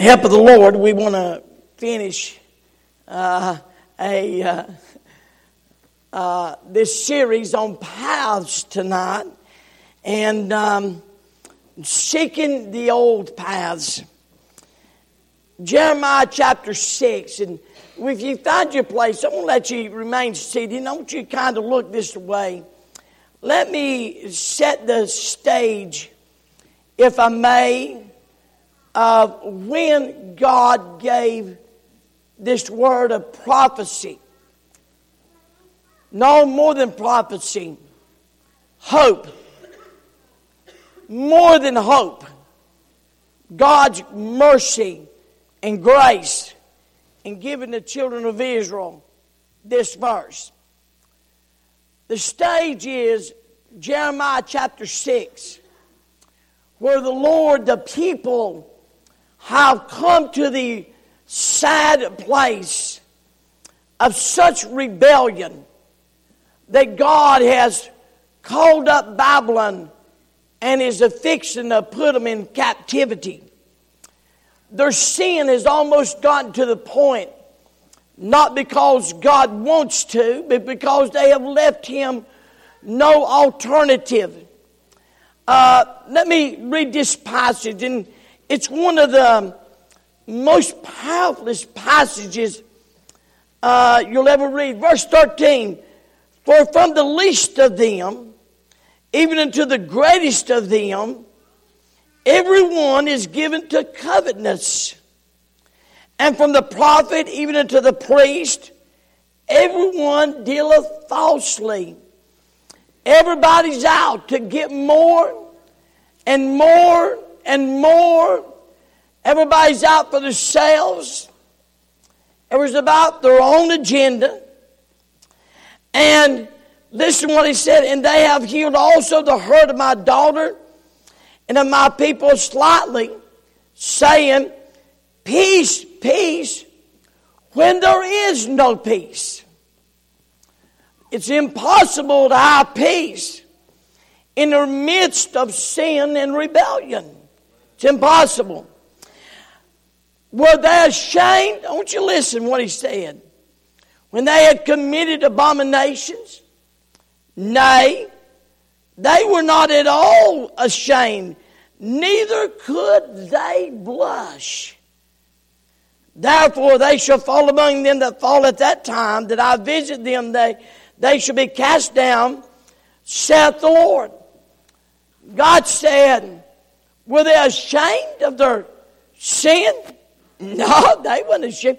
help of the Lord, we want to finish uh, a uh, uh, this series on paths tonight, and um, seeking the old paths. Jeremiah chapter six, and if you find your place, I'm going to let you remain seated. And I want you to kind of look this way. Let me set the stage, if I may, of when God gave this word of prophecy. No more than prophecy, hope. More than hope. God's mercy and grace in giving the children of Israel this verse. The stage is Jeremiah chapter 6, where the Lord, the people, have come to the sad place of such rebellion that God has called up Babylon and is affixing to put them in captivity. Their sin has almost gotten to the point, not because God wants to, but because they have left Him no alternative. Uh, let me read this passage, and it's one of the most powerful passages uh, you'll ever read. Verse 13 For from the least of them, even unto the greatest of them, everyone is given to covetousness. And from the prophet even unto the priest, everyone dealeth falsely. Everybody's out to get more and more and more. Everybody's out for themselves. It was about their own agenda. And listen what he said, and they have healed also the hurt of my daughter and of my people slightly, saying, Peace, peace, when there is no peace. It's impossible to have peace in the midst of sin and rebellion. It's impossible. Were they ashamed? Want you listen what he said. When they had committed abominations? Nay, they were not at all ashamed, neither could they blush. Therefore, they shall fall among them that fall at that time, that I visit them, they, they shall be cast down, saith the Lord. God said, were they ashamed of their sin? No, they weren't ashamed.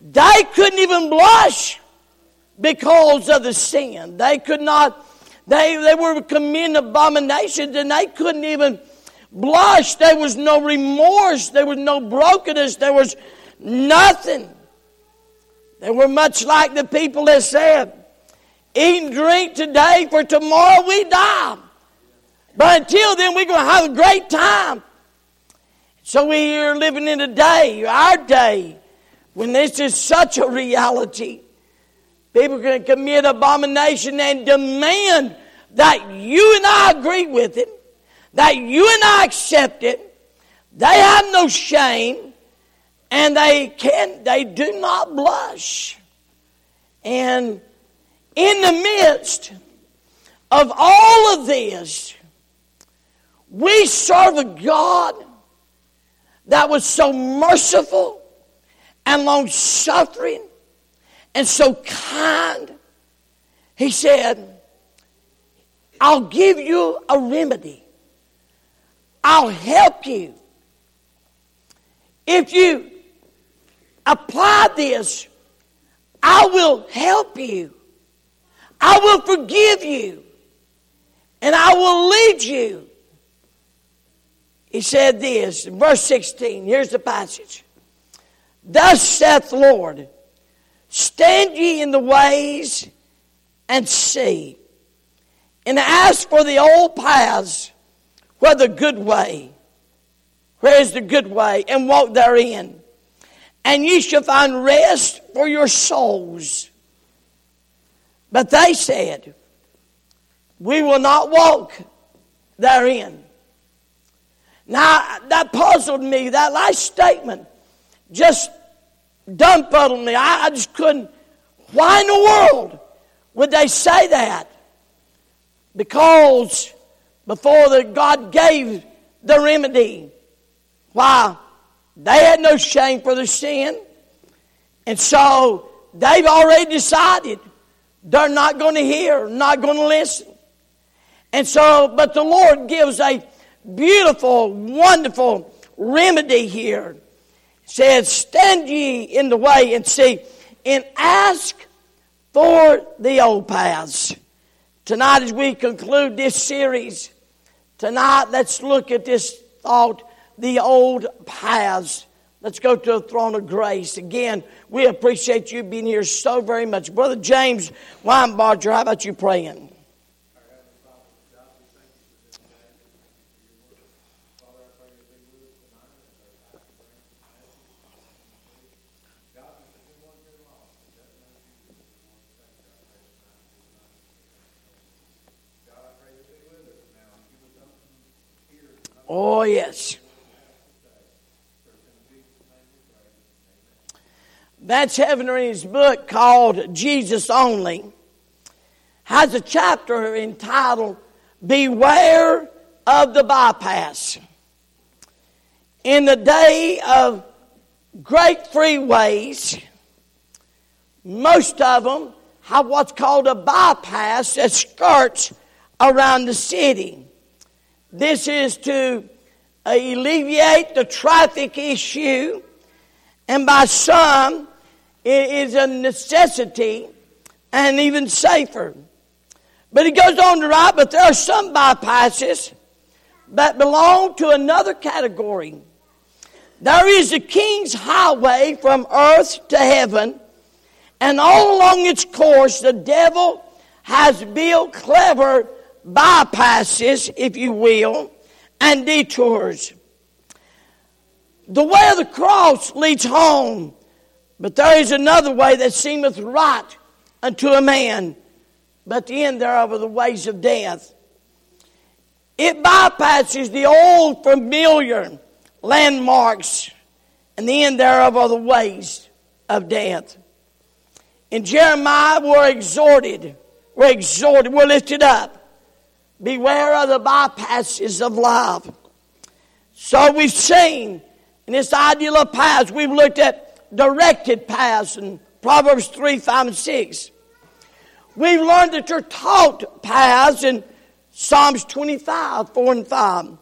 They couldn't even blush because of the sin. They could not, they, they were committing abominations and they couldn't even blush. There was no remorse. There was no brokenness. There was nothing. They were much like the people that said, Eat and drink today, for tomorrow we die. But until then, we're going to have a great time. So we are living in a day, our day, when this is such a reality. People to commit abomination and demand that you and I agree with it, that you and I accept it. They have no shame, and they can they do not blush. And in the midst of all of this, we serve a God that was so merciful and long suffering and so kind. He said, I'll give you a remedy. I'll help you. If you apply this, I will help you. I will forgive you. And I will lead you he said this, verse 16, here's the passage. Thus saith the Lord, stand ye in the ways and see, and ask for the old paths, where the good way, where is the good way, and walk therein. And ye shall find rest for your souls. But they said, We will not walk therein. Now, that puzzled me, that last statement. just dumbfounded me. I, I just couldn't. Why in the world would they say that? Because before the, God gave the remedy, why? They had no shame for their sin. And so they've already decided they're not going to hear, not going to listen. And so, but the Lord gives a beautiful, wonderful remedy here. It says, Stand ye in the way and see, and ask for the old paths. Tonight, as we conclude this series, tonight let's look at this thought the old paths. Let's go to the throne of grace. Again, we appreciate you being here so very much. Brother James Weinbarger, how about you praying? Oh, yes. Vance Havner in his book called Jesus Only has a chapter entitled Beware of the Bypass. In the day of great freeways, most of them have what's called a bypass that skirts around the city. This is to alleviate the traffic issue, and by some, it is a necessity and even safer. But he goes on to write, but there are some bypasses that belong to another category. There is the king's highway from earth to heaven, and all along its course, the devil has built clever bypasses, if you will, and detours. The way of the cross leads home, but there is another way that seemeth right unto a man, but the end thereof are the ways of death. It bypasses the old familiar landmarks, and the end thereof are the ways of death. In Jeremiah, we're exhorted, we're exhorted, we're lifted up Beware of the bypasses of life. So we've seen in this ideal of paths, we've looked at directed paths in Proverbs 3, 5, and 6. We've learned that you're taught paths in Psalms 25, 4 and 5.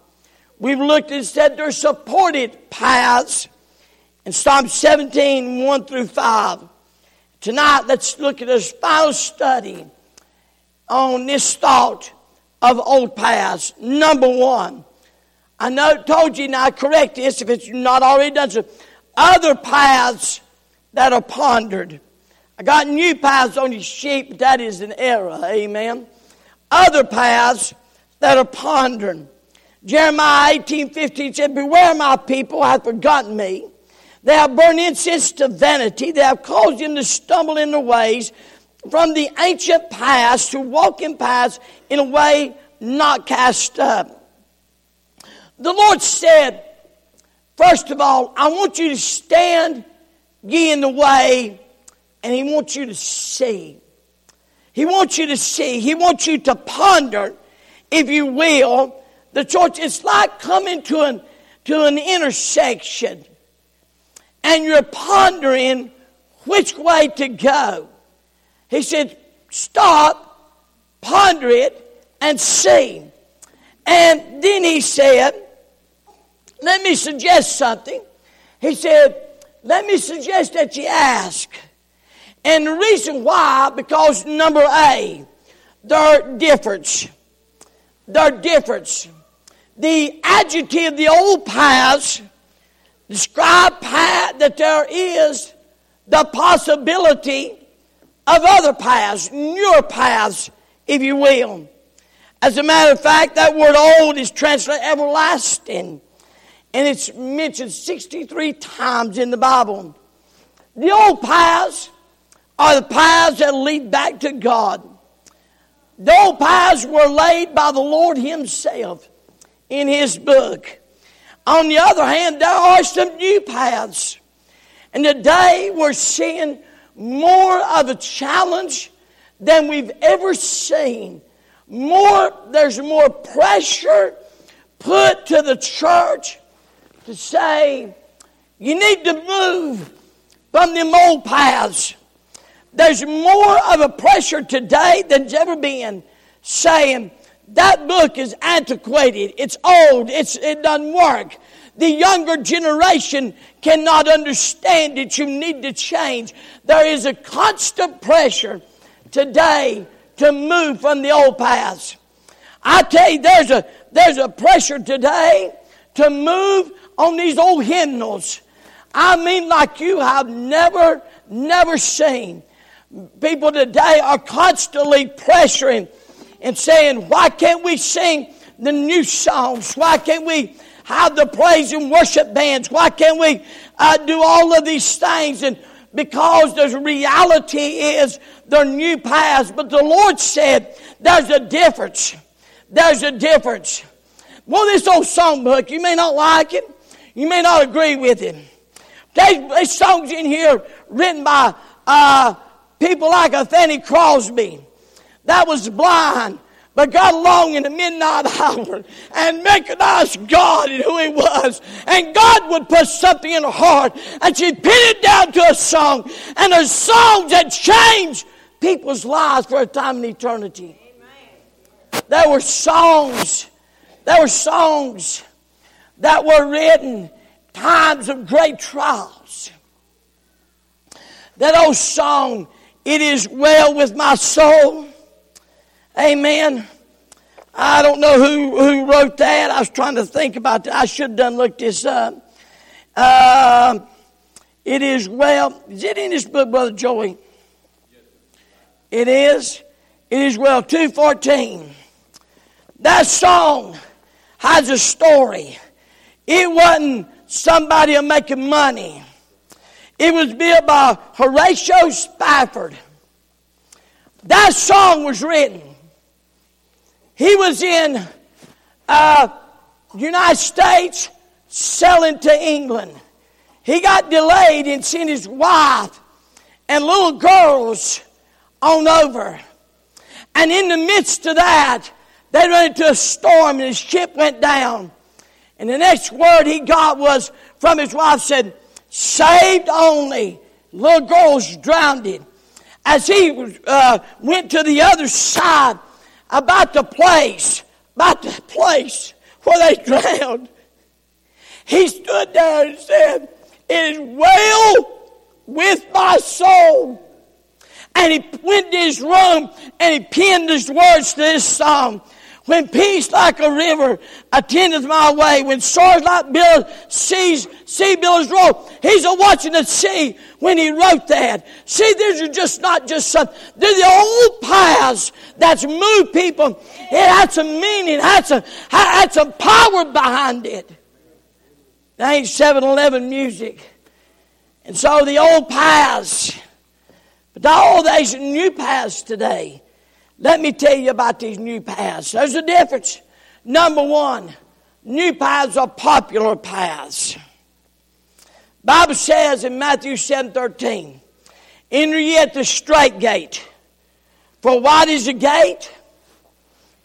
We've looked and said they're supported paths in Psalm 17, 1 through 5. Tonight, let's look at this final study on this thought of old paths. Number one, I know told you now correct this if it's not already done so. Other paths that are pondered. I got new paths on your sheep, that is an error. Amen. Other paths that are pondered. Jeremiah 18, 15 said, Beware my people have forgotten me. They have burned incense to vanity. They have caused them to stumble in their ways from the ancient past to walk in paths in a way not cast up. The Lord said, first of all, I want you to stand ye in the way, and He wants you to see. He wants you to see. He wants you to ponder, if you will, the church. It's like coming to an, to an intersection, and you're pondering which way to go. He said, Stop, ponder it, and see. And then he said, Let me suggest something. He said, Let me suggest that you ask. And the reason why, because number A, their difference. Their difference. The adjective, the old paths, describe that there is the possibility of other paths, newer paths, if you will. As a matter of fact, that word old is translated everlasting. And it's mentioned 63 times in the Bible. The old paths are the paths that lead back to God. The old paths were laid by the Lord Himself in His book. On the other hand, there are some new paths. And today we're seeing more of a challenge than we've ever seen. More, there's more pressure put to the church to say, you need to move from them old paths. There's more of a pressure today than's ever been saying, that book is antiquated, it's old, it's, it doesn't work. The younger generation cannot understand it. You need to change. There is a constant pressure today to move from the old paths. I tell you, there's a, there's a pressure today to move on these old hymnals. I mean, like you have never, never seen. People today are constantly pressuring and saying, why can't we sing the new songs? Why can't we have the praise and worship bands? Why can't we uh, do all of these things? And because the reality is they're new paths. But the Lord said there's a difference. There's a difference. Well, this old songbook, you may not like it. You may not agree with it. There's, songs in here written by uh, people like Fanny Crosby that was blind but got along in the midnight hour and recognized God and who He was. And God would put something in her heart and she'd pin it down to a song. And a song that changed people's lives for a time in eternity. Amen. There were songs, there were songs that were written times of great trials. That old song, It Is Well With My Soul. Amen. I don't know who, who wrote that. I was trying to think about that. I should have done look this up. Uh, it is well. Is it in this book, Brother Joey? It is. It is well. 214. That song has a story. It wasn't somebody making money. It was built by Horatio Spafford. That song was written he was in uh, United States selling to England. He got delayed and sent his wife and little girls on over. And in the midst of that, they ran into a storm and his ship went down. And the next word he got was from his wife said, saved only. Little girls drowned. As he uh, went to the other side, about the place, about the place where they drowned. He stood there and said, It is well with my soul. And he went to his room and he penned his words to this song. When peace like a river attendeth my way, when stars like billows seas, sea billows roll, he's a watching the sea when he wrote that. See, these are just not just some, they're the old paths that's moved people. It had some meaning, had some, had some power behind it. That ain't 7 Eleven music. And so the old paths, but all these new paths today let me tell you about these new paths. There's a difference. Number one, new paths are popular paths. Bible says in Matthew 7 13, enter ye at the strait gate. For wide is the gate,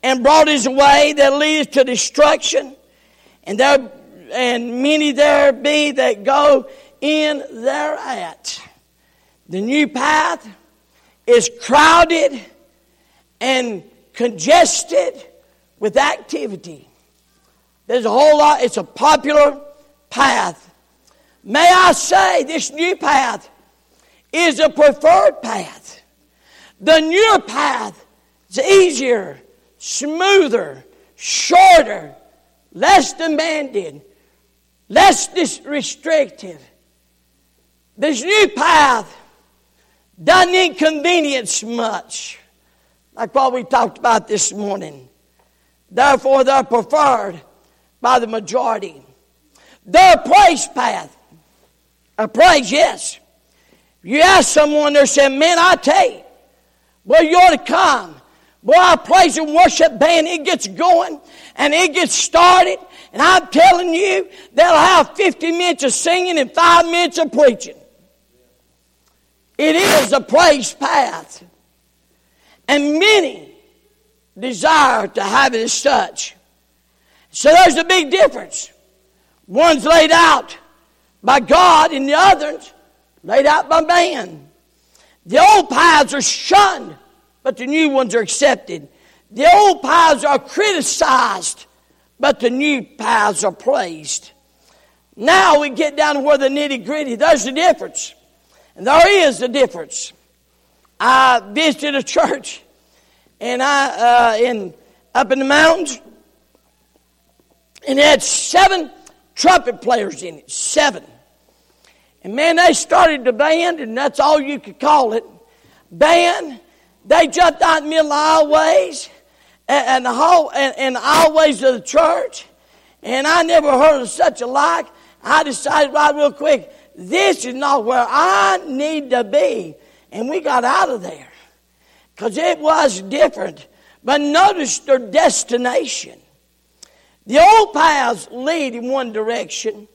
and broad is the way that leads to destruction, and there and many there be that go in thereat. The new path is crowded and congested with activity. There's a whole lot, it's a popular path. May I say, this new path is a preferred path. The newer path is easier, smoother, shorter, less demanding, less restrictive. This new path doesn't inconvenience much like what we talked about this morning. Therefore, they're preferred by the majority. A praise path. A praise, yes. You ask someone, they're saying, Man, I tell you, well, you ought to come. Boy, our praise and worship band, it gets going and it gets started. And I'm telling you, they'll have 50 minutes of singing and five minutes of preaching. It is a praise path. And many desire to have it as such. So there's a big difference. One's laid out by God and the others laid out by man. The old paths are shunned, but the new ones are accepted. The old paths are criticized, but the new paths are praised. Now we get down to where the nitty gritty. There's a difference. And there is a difference. I visited a church and I uh, in up in the mountains, and it had seven trumpet players in it. Seven. And man, they started the band, and that's all you could call it. Band. They jumped out in the middle of the aisleways and, the hall and, and the aisleways of the church. And I never heard of such a like. I decided right real quick, this is not where I need to be. And we got out of there. Because it was different. But notice their destination. The old paths lead in one direction,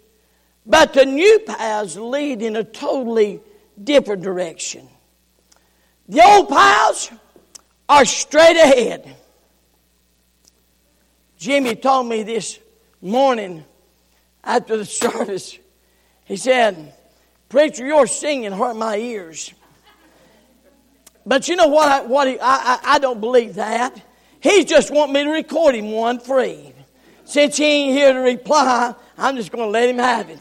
but the new paths lead in a totally different direction. The old paths are straight ahead. Jimmy told me this morning after the service. He said, Preacher, your singing hurt my ears. But you know what? I, what he, I, I, I don't believe that. He just want me to record him one free. Since he ain't here to reply, I'm just going to let him have it.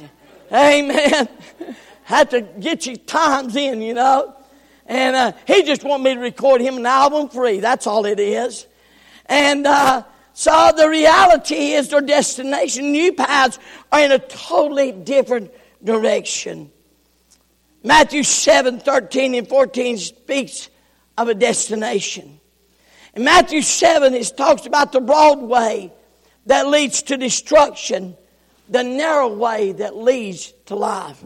Amen. Had to get your times in, you know. And uh, he just want me to record him an album free. That's all it is. And uh, so the reality is their destination. New paths are in a totally different direction. Matthew 7 13 and 14 speaks of a destination. In Matthew 7, it talks about the broad way that leads to destruction, the narrow way that leads to life.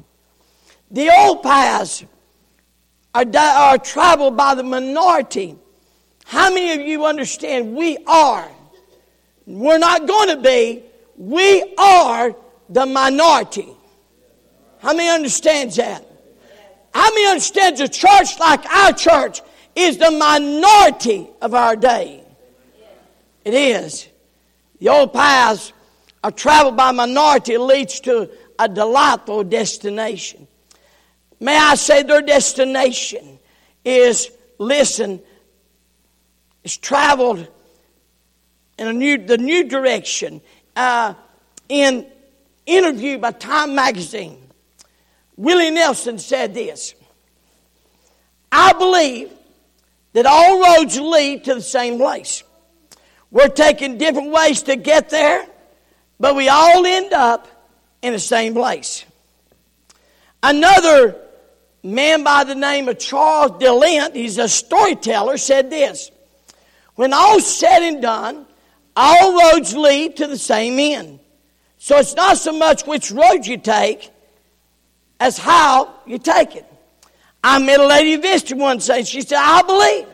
The old paths are, are traveled by the minority. How many of you understand we are? We're not going to be. We are the minority. How many understands that? How many understands a church like our church is the minority of our day? It is. The old paths are traveled by minority leads to a delightful destination. May I say their destination is, listen, is traveled in a new, the new direction. Uh, in interview by Time Magazine, Willie Nelson said this I believe that all roads lead to the same place. We're taking different ways to get there, but we all end up in the same place. Another man by the name of Charles DeLint, he's a storyteller, said this When all's said and done, all roads lead to the same end. So it's not so much which road you take as how you take it. I met a lady who visited one day. She said, I believe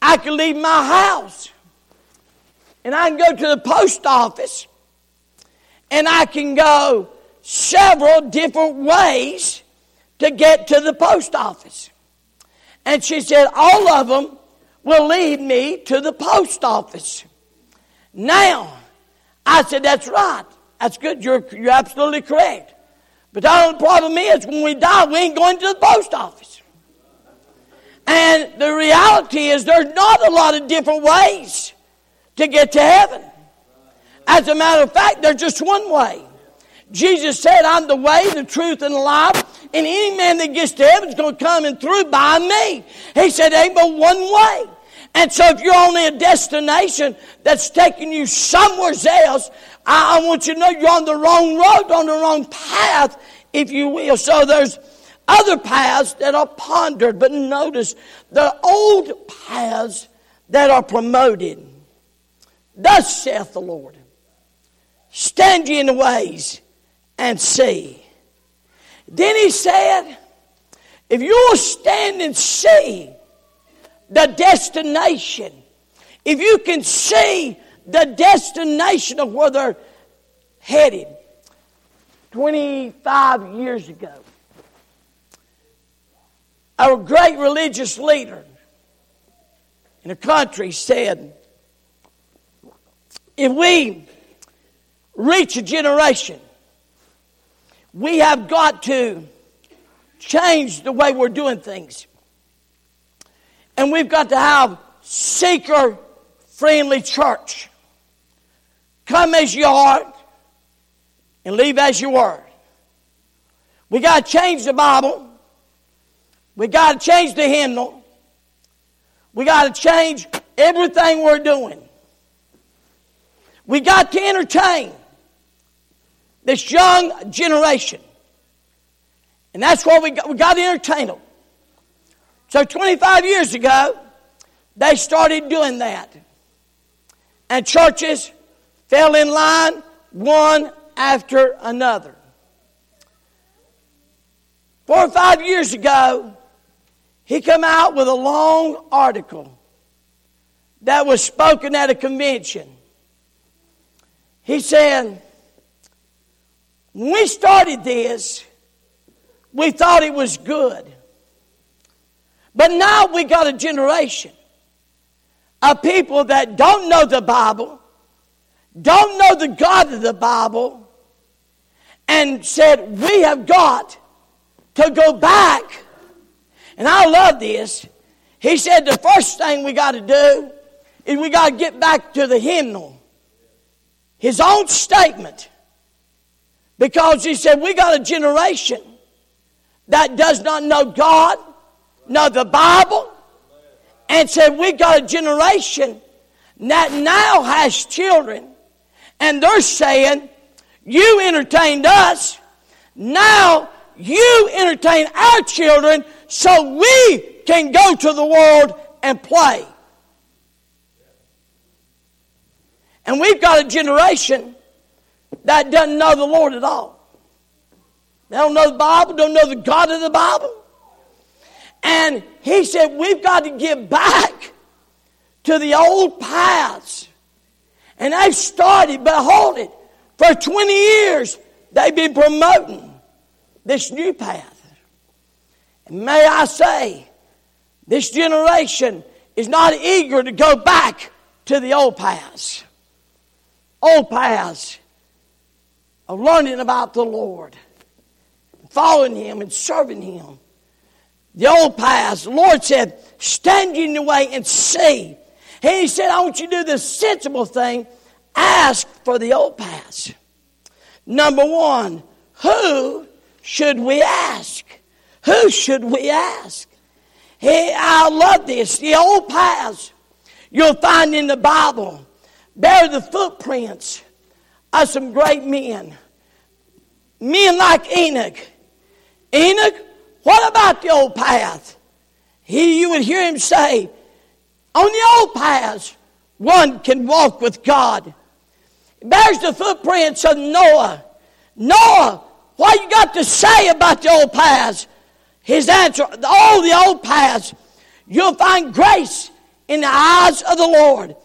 I can leave my house and I can go to the post office and I can go several different ways to get to the post office. And she said, all of them will lead me to the post office. Now, I said, that's right. That's good. You're, you're absolutely correct. But the only problem is when we die, we ain't going to the post office. And the reality is there's not a lot of different ways to get to heaven. As a matter of fact, there's just one way. Jesus said, I'm the way, the truth, and the life. And any man that gets to heaven is going to come and through by me. He said, ain't but one way. And so if you're only a destination that's taking you somewhere else, I, I want you to know you're on the wrong road, on the wrong path, if you will. So there's other paths that are pondered, but notice the old paths that are promoted. Thus saith the Lord Stand ye in the ways and see. Then he said, If you'll stand and see the destination, if you can see the destination of where they're headed, 25 years ago, a great religious leader in a country said, if we reach a generation, we have got to change the way we're doing things. And we've got to have seeker friendly church. Come as you are and leave as you were. We got to change the Bible. We got to change the hymnal. We got to change everything we're doing. We got to entertain this young generation. And that's what we got. We got to entertain them. So 25 years ago, they started doing that. And churches fell in line one after another. Four or five years ago, he come out with a long article that was spoken at a convention. He said, when we started this, we thought it was good. But now we got a generation of people that don't know the Bible, don't know the God of the Bible, and said, We have got to go back. And I love this. He said, The first thing we got to do is we got to get back to the hymnal. His own statement. Because he said, We got a generation that does not know God, know the Bible, and said, We got a generation that now has children, and they're saying, You entertained us, now you entertain our children so we can go to the world and play. And we've got a generation that doesn't know the Lord at all. They don't know the Bible, don't know the God of the Bible. And he said, We've got to get back to the old paths. And they've started, but hold it, for 20 years they've been promoting this new path. And may I say, this generation is not eager to go back to the old paths. Old paths of learning about the Lord, following Him and serving Him. The old paths, the Lord said, stand in the way and see. And He said, I want you to do the sensible thing. Ask for the old paths. Number one, who should we ask? Who should we ask? I love this. The old paths you'll find in the Bible bear the footprints of some great men. Men like Enoch. Enoch, what about the old path? He, you would hear him say, on the old paths, one can walk with God. It bears the footprints of Noah. Noah, what you got to say about the old paths? His answer, all the old paths, you'll find grace in the eyes of the Lord.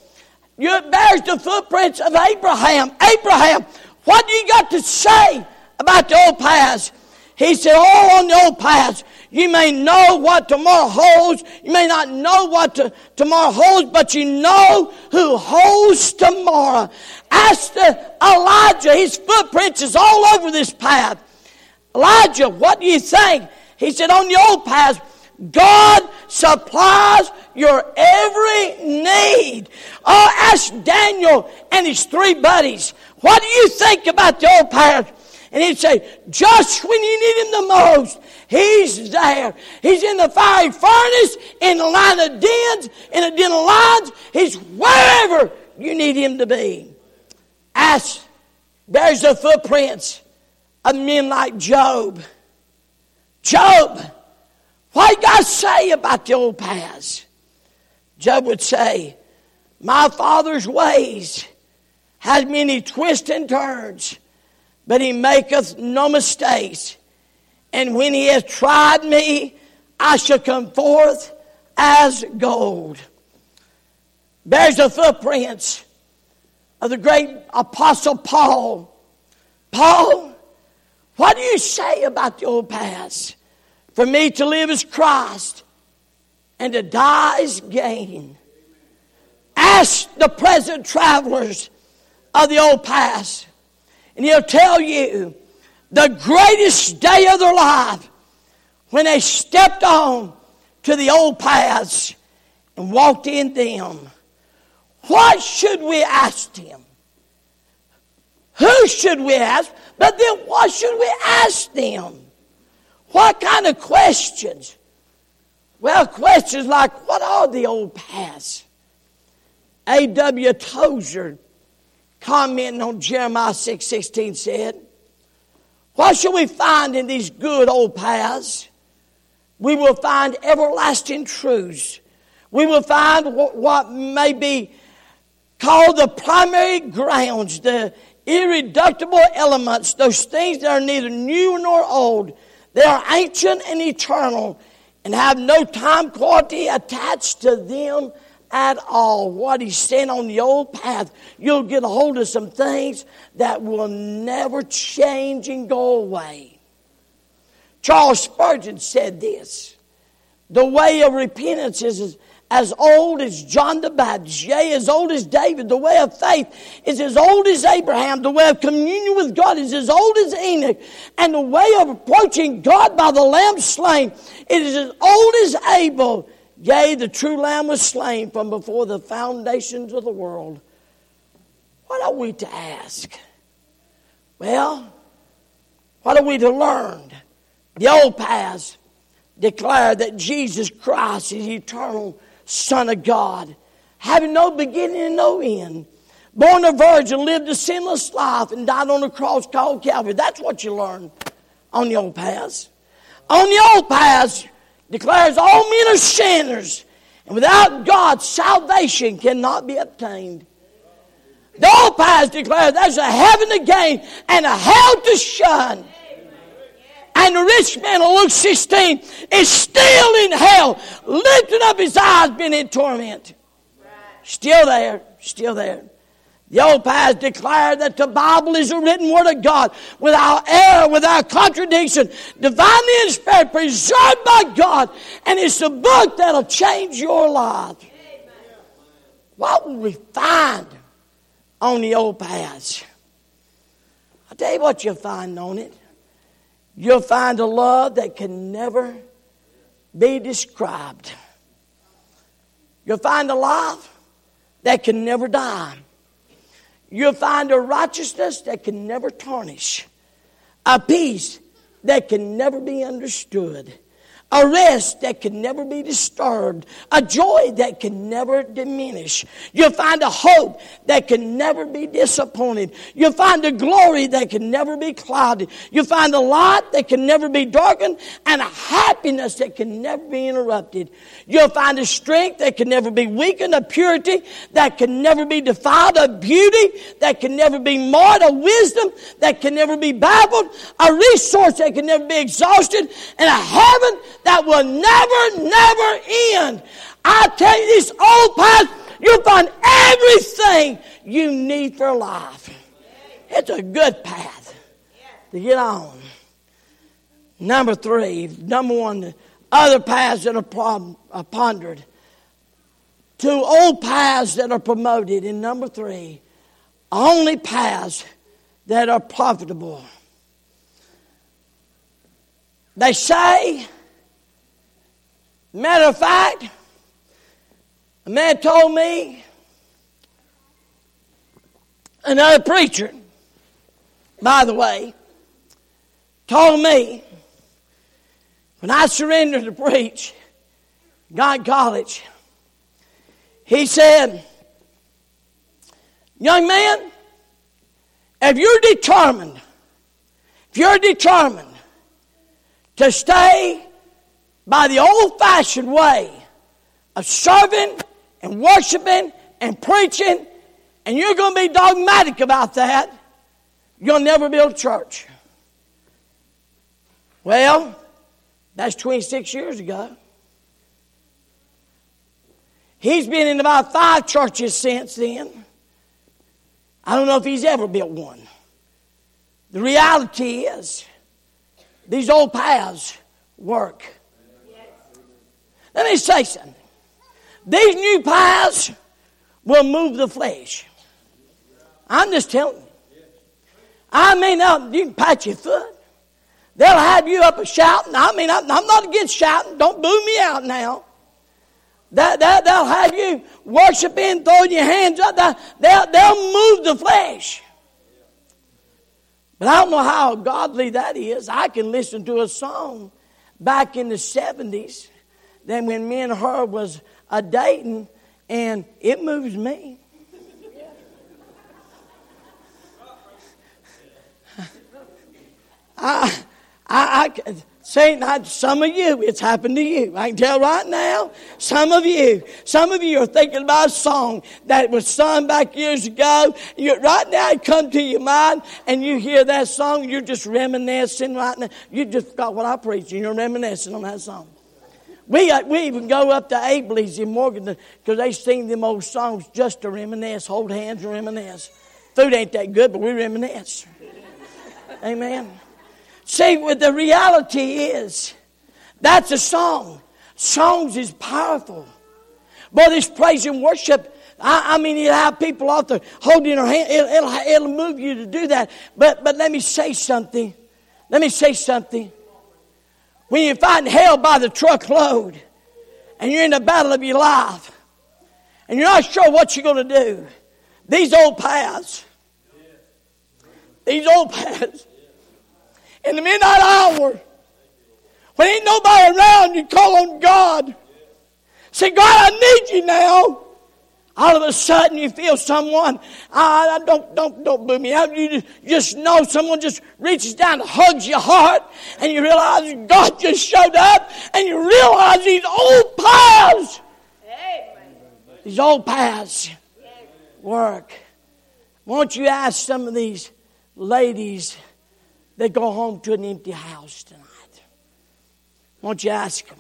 It bears the footprints of Abraham. Abraham, what do you got to say about the old paths? He said, all on the old paths, you may know what tomorrow holds. You may not know what to, tomorrow holds, but you know who holds tomorrow. Ask the Elijah, his footprints is all over this path. Elijah, what do you think? He said, on the old paths, God supplies your every need. Oh, ask Daniel and his three buddies, what do you think about the old paths? And he'd say, just when you need him the most, he's there. He's in the fiery furnace, in the line of dens, in a den of lions. He's wherever you need him to be. Ask, there's the footprints of men like Job. Job, what did God say about the old paths? Job would say, My father's ways has many twists and turns, but he maketh no mistakes. And when he has tried me, I shall come forth as gold. There's the footprints of the great apostle Paul. Paul, what do you say about the old paths? For me to live is Christ, and to die is gain. Ask the present travelers of the old past, and he'll tell you the greatest day of their life when they stepped on to the old paths and walked in them. What should we ask them? Who should we ask? But then what should we ask them? What kind of questions? Well, questions like, what are the old paths? A.W. Tozer, commenting on Jeremiah 6 16, said, What shall we find in these good old paths? We will find everlasting truths. We will find what may be called the primary grounds, the irreducible elements, those things that are neither new nor old. They are ancient and eternal and have no time quality attached to them at all. What he's saying on the old path, you'll get a hold of some things that will never change and go away. Charles Spurgeon said this The way of repentance is as old as John the Baptist, yea, as old as David. The way of faith is as old as Abraham. The way of communion with God is as old as Enoch. And the way of approaching God by the Lamb slain it is as old as Abel. Yea, the true Lamb was slain from before the foundations of the world. What are we to ask? Well, what are we to learn? The old past declared that Jesus Christ is eternal Son of God, having no beginning and no end. Born a virgin, lived a sinless life, and died on a cross called Calvary. That's what you learn on the old paths. On the old paths declares all men are sinners, and without God, salvation cannot be obtained. The old paths declare there's a heaven to gain and a hell to shun. And the rich man in Luke 16 is still in hell, lifting up his eyes, being in torment. Still there, still there. The old past declared that the Bible is a written word of God without error, without contradiction, divinely inspired, preserved by God, and it's the book that'll change your life. What will we find on the old paths? I'll tell you what you'll find on it. You'll find a love that can never be described. You'll find a life that can never die. You'll find a righteousness that can never tarnish, a peace that can never be understood a rest that can never be disturbed, a joy that can never diminish. You'll find a hope that can never be disappointed. You'll find a glory that can never be clouded. You'll find a light that can never be darkened and a happiness that can never be interrupted. You'll find a strength that can never be weakened, a purity that can never be defiled, a beauty that can never be marred, a wisdom that can never be babbled, a resource that can never be exhausted, and a heaven that will never, never end. I tell you, this old path, you'll find everything you need for life. It's a good path to get on. Number three, number one, other paths that are pondered. Two old paths that are promoted. And number three, only paths that are profitable. They say Matter of fact, a man told me, another preacher, by the way, told me when I surrendered to preach, God College, he said, Young man, if you're determined, if you're determined to stay by the old fashioned way of serving and worshiping and preaching, and you're going to be dogmatic about that, you'll never build a church. Well, that's 26 years ago. He's been in about five churches since then. I don't know if he's ever built one. The reality is, these old paths work. Let me say something. These new paths will move the flesh. I'm just telling you. I mean, you can pat your foot. They'll have you up a shouting. I mean, I'm, not against shouting. Don't boo me out now. That, that, they'll have you worshiping, throwing your hands up. They'll, they'll move the flesh. But I don't know how godly that is. I can listen to a song back in the 70s, then when me and her was a dating, and it moves me. I, I, I say not some of you, it's happened to you. I can tell right now, some of you, some of you are thinking about a song that was sung back years ago. You, right now it comes to your mind and you hear that song, you're just reminiscing right now. You just got what I preached and you're reminiscing on that song. We, uh, we even go up to Abley's in Morgan because they sing them old songs just to reminisce, hold hands and reminisce. Food ain't that good, but we reminisce. Amen. See, what the reality is, that's a song. Songs is powerful. But this praise and worship, I, I mean, you have people out there holding their hand. It'll, it'll, it'll move you to do that. But, but let me say something. Let me say something. When you're fighting hell by the truckload and you're in the battle of your life and you're not sure what you're going to do, these old paths, these old paths, in the midnight hour, when ain't nobody around, you call on God. Say, God, I need you now. All of a sudden, you feel someone. I, don't don't don't boo me out. You just know someone just reaches down hugs your heart, and you realize God just showed up, and you realize these old paths, these old paths work. Won't you ask some of these ladies that go home to an empty house tonight. Won't you ask them?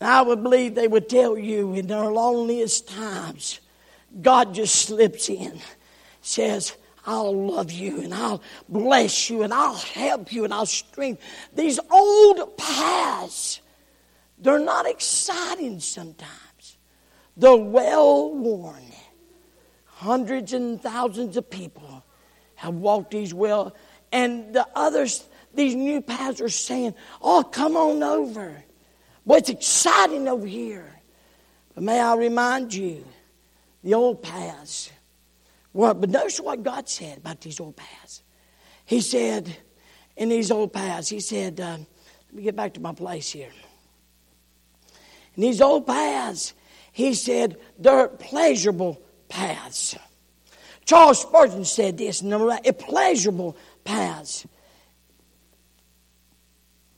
I would believe they would tell you in their loneliest times, God just slips in, says, I'll love you and I'll bless you and I'll help you and I'll strengthen. These old paths, they're not exciting sometimes. They're well worn. Hundreds and thousands of people have walked these well and the others, these new paths are saying, Oh, come on over. Boy, it's exciting over here. But may I remind you, the old paths. Well, but notice what God said about these old paths. He said, in these old paths, He said, uh, let me get back to my place here. In these old paths, He said, they're pleasurable paths. Charles Spurgeon said this, a pleasurable paths.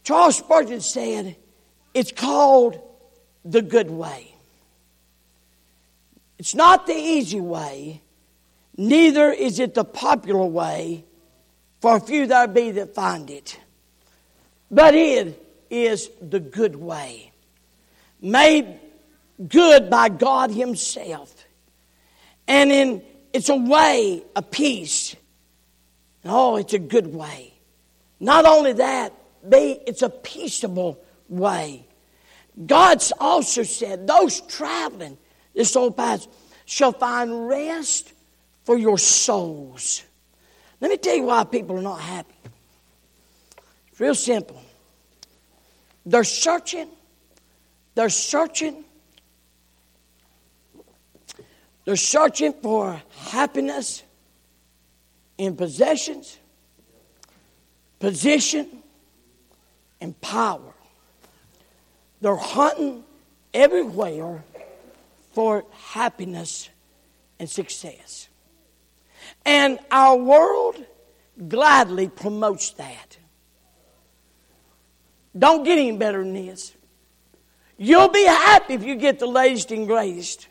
Charles Spurgeon said, it's called the good way. It's not the easy way, neither is it the popular way, for few there be that find it. But it is the good way, made good by God Himself. And in it's a way, of peace Oh, it's a good way. Not only that, they, it's a peaceable way. God's also said, those traveling this old path shall find rest for your souls. Let me tell you why people are not happy. It's real simple. They're searching, they're searching, they're searching for happiness in possessions, position, and power. They're hunting everywhere for happiness and success. And our world gladly promotes that. Don't get any better than this. You'll be happy if you get the latest and greatest.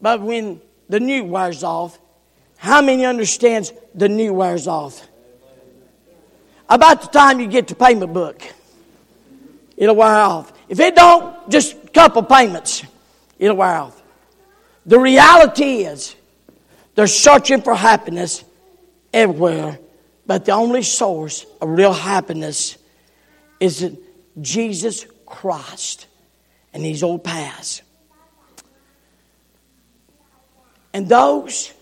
But when the new wears off, how many understands the new wears off? About the time you get the payment book, it'll wear off. If it don't, just a couple payments, it'll wear off. The reality is, they're searching for happiness everywhere, but the only source of real happiness is in Jesus Christ and these old paths. And those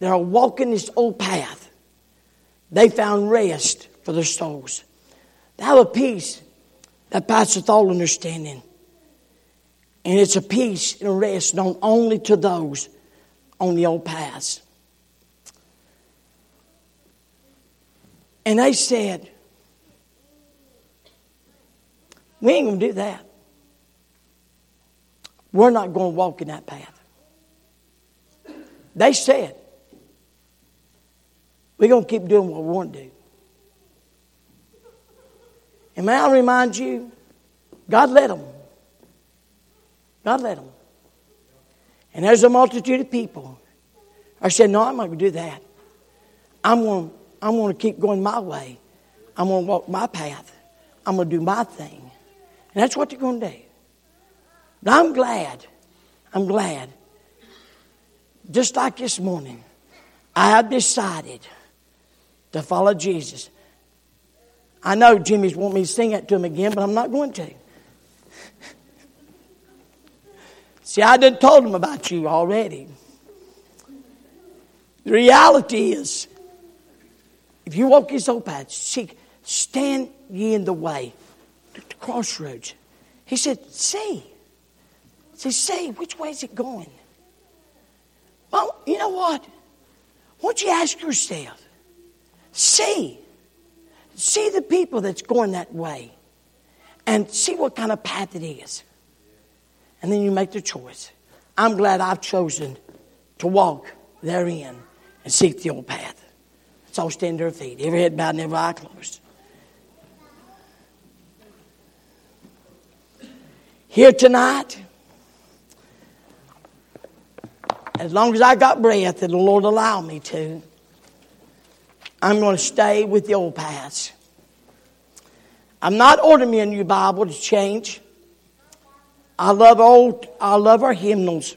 that are walking this old path, they found rest for their souls. They have a peace that passeth all understanding. And it's a peace and a rest known only to those on the old paths. And they said, We ain't going to do that. We're not going to walk in that path. They said, We're going to keep doing what we want to do. And may I remind you, God let them. God let them. And there's a multitude of people. I said, No, I'm not going to do that. I'm going, I'm going to keep going my way. I'm going to walk my path. I'm going to do my thing. And that's what they're going to do. But I'm glad. I'm glad. Just like this morning, I have decided to follow Jesus. I know Jimmy's want me to sing it to him again, but I'm not going to. See, I done told him about you already. The reality is, if you walk his old path, seek, stand ye in the way, the crossroads. He said, see. He see, which way is it going? Well, you know what? Won't you ask yourself, see, see the people that's going that way and see what kind of path it is and then you make the choice. I'm glad I've chosen to walk therein and seek the old path. Let's all stand to our feet, every head bowed and every eye closed. Here tonight, as long as I got breath and the Lord allow me to, I'm going to stay with the old paths. I'm not ordering me a new Bible to change. I love old, I love our hymnals.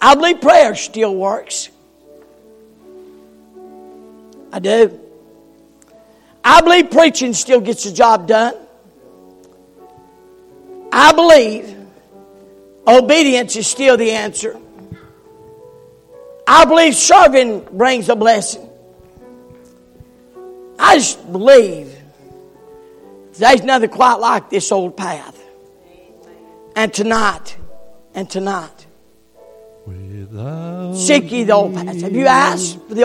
I believe prayer still works. I do. I believe preaching still gets the job done. I believe obedience is still the answer. I believe serving brings a blessing. I just believe there's nothing quite like this old path. And tonight, and tonight, Without seek ye the old path. Have you asked for the